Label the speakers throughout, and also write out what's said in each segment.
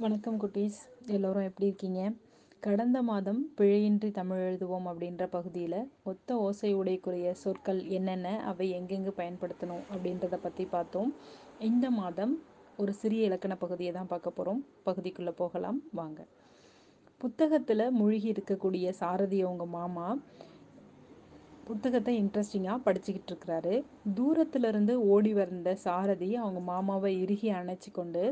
Speaker 1: வணக்கம் குட்டீஸ். எல்லோரும் எப்படி இருக்கீங்க? கடந்த மாதம் பிழையின்றி தமிழ் எழுதுவோம் அப்படின்ற பகுதியில் ஒத்த ஓசை உடைக்குரிய சொற்கள் என்னென்ன? அவை எங்கெங்கு பயன்படுத்தணும் அப்படின்றத பற்றி பார்த்தோம். இந்த மாதம் ஒரு சிறிய இலக்கண பகுதியை தான் பார்க்க போகிறோம் பகுதிக்குள்ளே போகலாம். வாங்க. புத்தகத்தில் மூழ்கி இருக்கக்கூடிய சாரதி அவங்க மாமா புத்தகத்தை இன்ட்ரெஸ்டிங்காக படிச்சுக்கிட்டு இருக்கிறாரு. தூரத்துலேருந்து ஓடி வந்த சாரதி அவங்க மாமாவை இறுகி அணைச்சி கொண்டு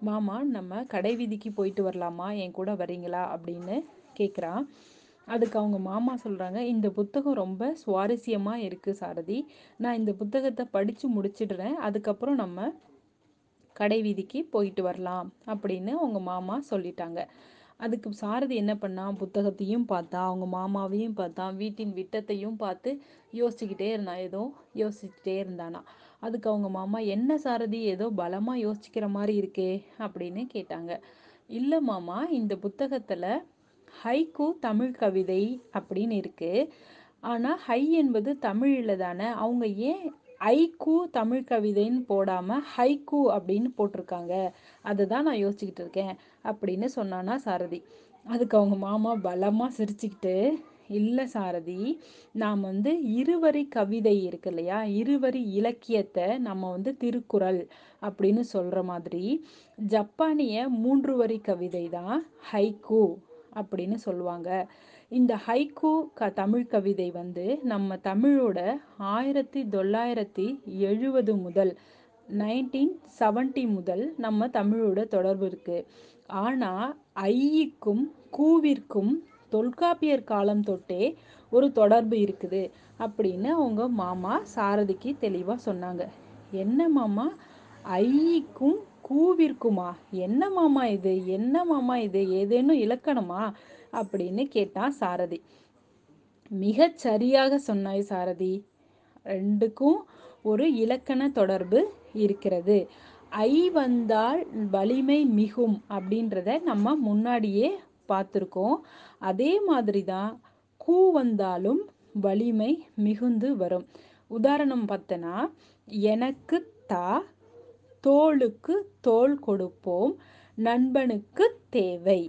Speaker 1: மாமா நம்ம கடை வீதிக்கு போயிட்டு வரலாமா? என் கூட வரீங்களா? அப்படின்னு கேட்குறான் அதுக்கு அவங்க மாமா சொல்கிறாங்க இந்த புத்தகம் ரொம்ப சுவாரஸ்யமாக இருக்குது சாரதி. நான் இந்த புத்தகத்தை படித்து முடிச்சிடுறேன். அதுக்கப்புறம் நம்ம கடை வீதிக்கு போயிட்டு வரலாம். அப்படின்னு அவங்க மாமா சொல்லிட்டாங்க. அதுக்கு சாரதி என்ன பண்ணான் புத்தகத்தையும் பார்த்தா அவங்க மாமாவையும் பார்த்தான் வீட்டின் விட்டத்தையும் பார்த்து யோசிச்சுக்கிட்டே இருந்தான் ஏதோ யோசிச்சுட்டே இருந்தானா. அதுக்கு அவங்க மாமா என்ன சாரதி ஏதோ பலமாக யோசிக்கிற மாதிரி இருக்கே அப்படின்னு கேட்டாங்க. இல்லை மாமா இந்த புத்தகத்தில் ஹைக்கு தமிழ் கவிதை அப்படின்னு இருக்குது ஆனால் ஹை என்பது தமிழில் தானே. அவங்க ஏன் ஐக்கு தமிழ் கவிதைன்னு போடாமல் ஹைக்கு அப்படின்னு போட்டிருக்காங்க. அதை தான் நான் யோசிச்சுக்கிட்டு இருக்கேன். அப்படின்னு சொன்னானா சாரதி. அதுக்கு அவங்க மாமா பலமாக சிரிச்சுக்கிட்டு இல்லை சாரதி நாம் வந்து இருவரி கவிதை இருக்கு இல்லையா? இருவரி இலக்கியத்தை நம்ம வந்து திருக்குறள் அப்படின்னு சொல்கிற மாதிரி ஜப்பானிய மூன்று வரி கவிதை தான் ஹைக்கு அப்படின்னு சொல்லுவாங்க. இந்த ஹைக்கு க தமிழ் கவிதை வந்து நம்ம தமிழோட ஆயிரத்தி தொள்ளாயிரத்தி எழுபது முதல் நைன்டீன் செவன்டி முதல் நம்ம தமிழோட தொடர்பு இருக்குது ஆனால் ஐக்கும் கூவிற்கும் தொல்காப்பியர் காலம் தொட்டே ஒரு தொடர்பு இருக்குது அப்படின்னு அவங்க மாமா சாரதிக்கு தெளிவாக சொன்னாங்க. என்ன மாமா? ஐக்கும் கூவிற்குமா? என்ன மாமா இது? என்ன மாமா இது? ஏதேனும் இலக்கணமா? அப்படின்னு கேட்டான் சாரதி. மிக சரியாக சொன்னாய் சாரதி. ரெண்டுக்கும் ஒரு இலக்கண தொடர்பு இருக்கிறது. ஐ வந்தால் வலிமை மிகும் அப்படின்றத நம்ம முன்னாடியே பார்த்துருக்கோம். அதே மாதிரி தான் கூ வந்தாலும் வலிமை மிகுந்து வரும். உதாரணம் பார்த்தனா எனக்கு தா தோளுக்கு தோல் கொடுப்போம் நண்பனுக்கு தேவை.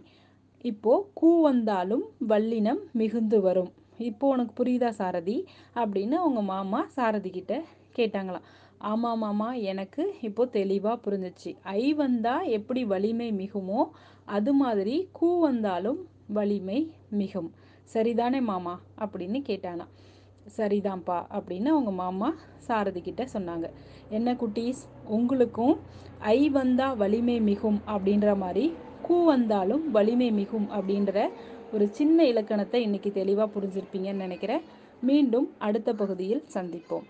Speaker 1: இப்போ கூ வந்தாலும் வல்லினம் மிகுந்து வரும். இப்போ உனக்கு புரியுதா சாரதி? அப்படின்னு அவங்க மாமா சாரதி கிட்ட கேட்டாங்களாம். ஆமாம் மாமா எனக்கு இப்போ தெளிவாக புரிஞ்சிச்சு. ஐ வந்தால் எப்படி வலிமை மிகுமோ அது மாதிரி கூ வந்தாலும் வலிமை மிகும். சரிதானே மாமா? அப்படின்னு கேட்டானா சரிதான்ப்பா அப்படின்னு அவங்க மாமா சாரதி கிட்ட சொன்னாங்க. என்ன குட்டீஸ் உங்களுக்கும் ஐ வந்தா வலிமை மிகும் அப்படின்ற மாதிரி கூ வந்தாலும் வலிமை மிகும் அப்படின்ற ஒரு சின்ன இலக்கணத்தை இன்னைக்கு தெளிவாக புரிஞ்சிருப்பீங்கன்னு நினைக்கிறேன். மீண்டும் அடுத்த பகுதியில் சந்திப்போம்.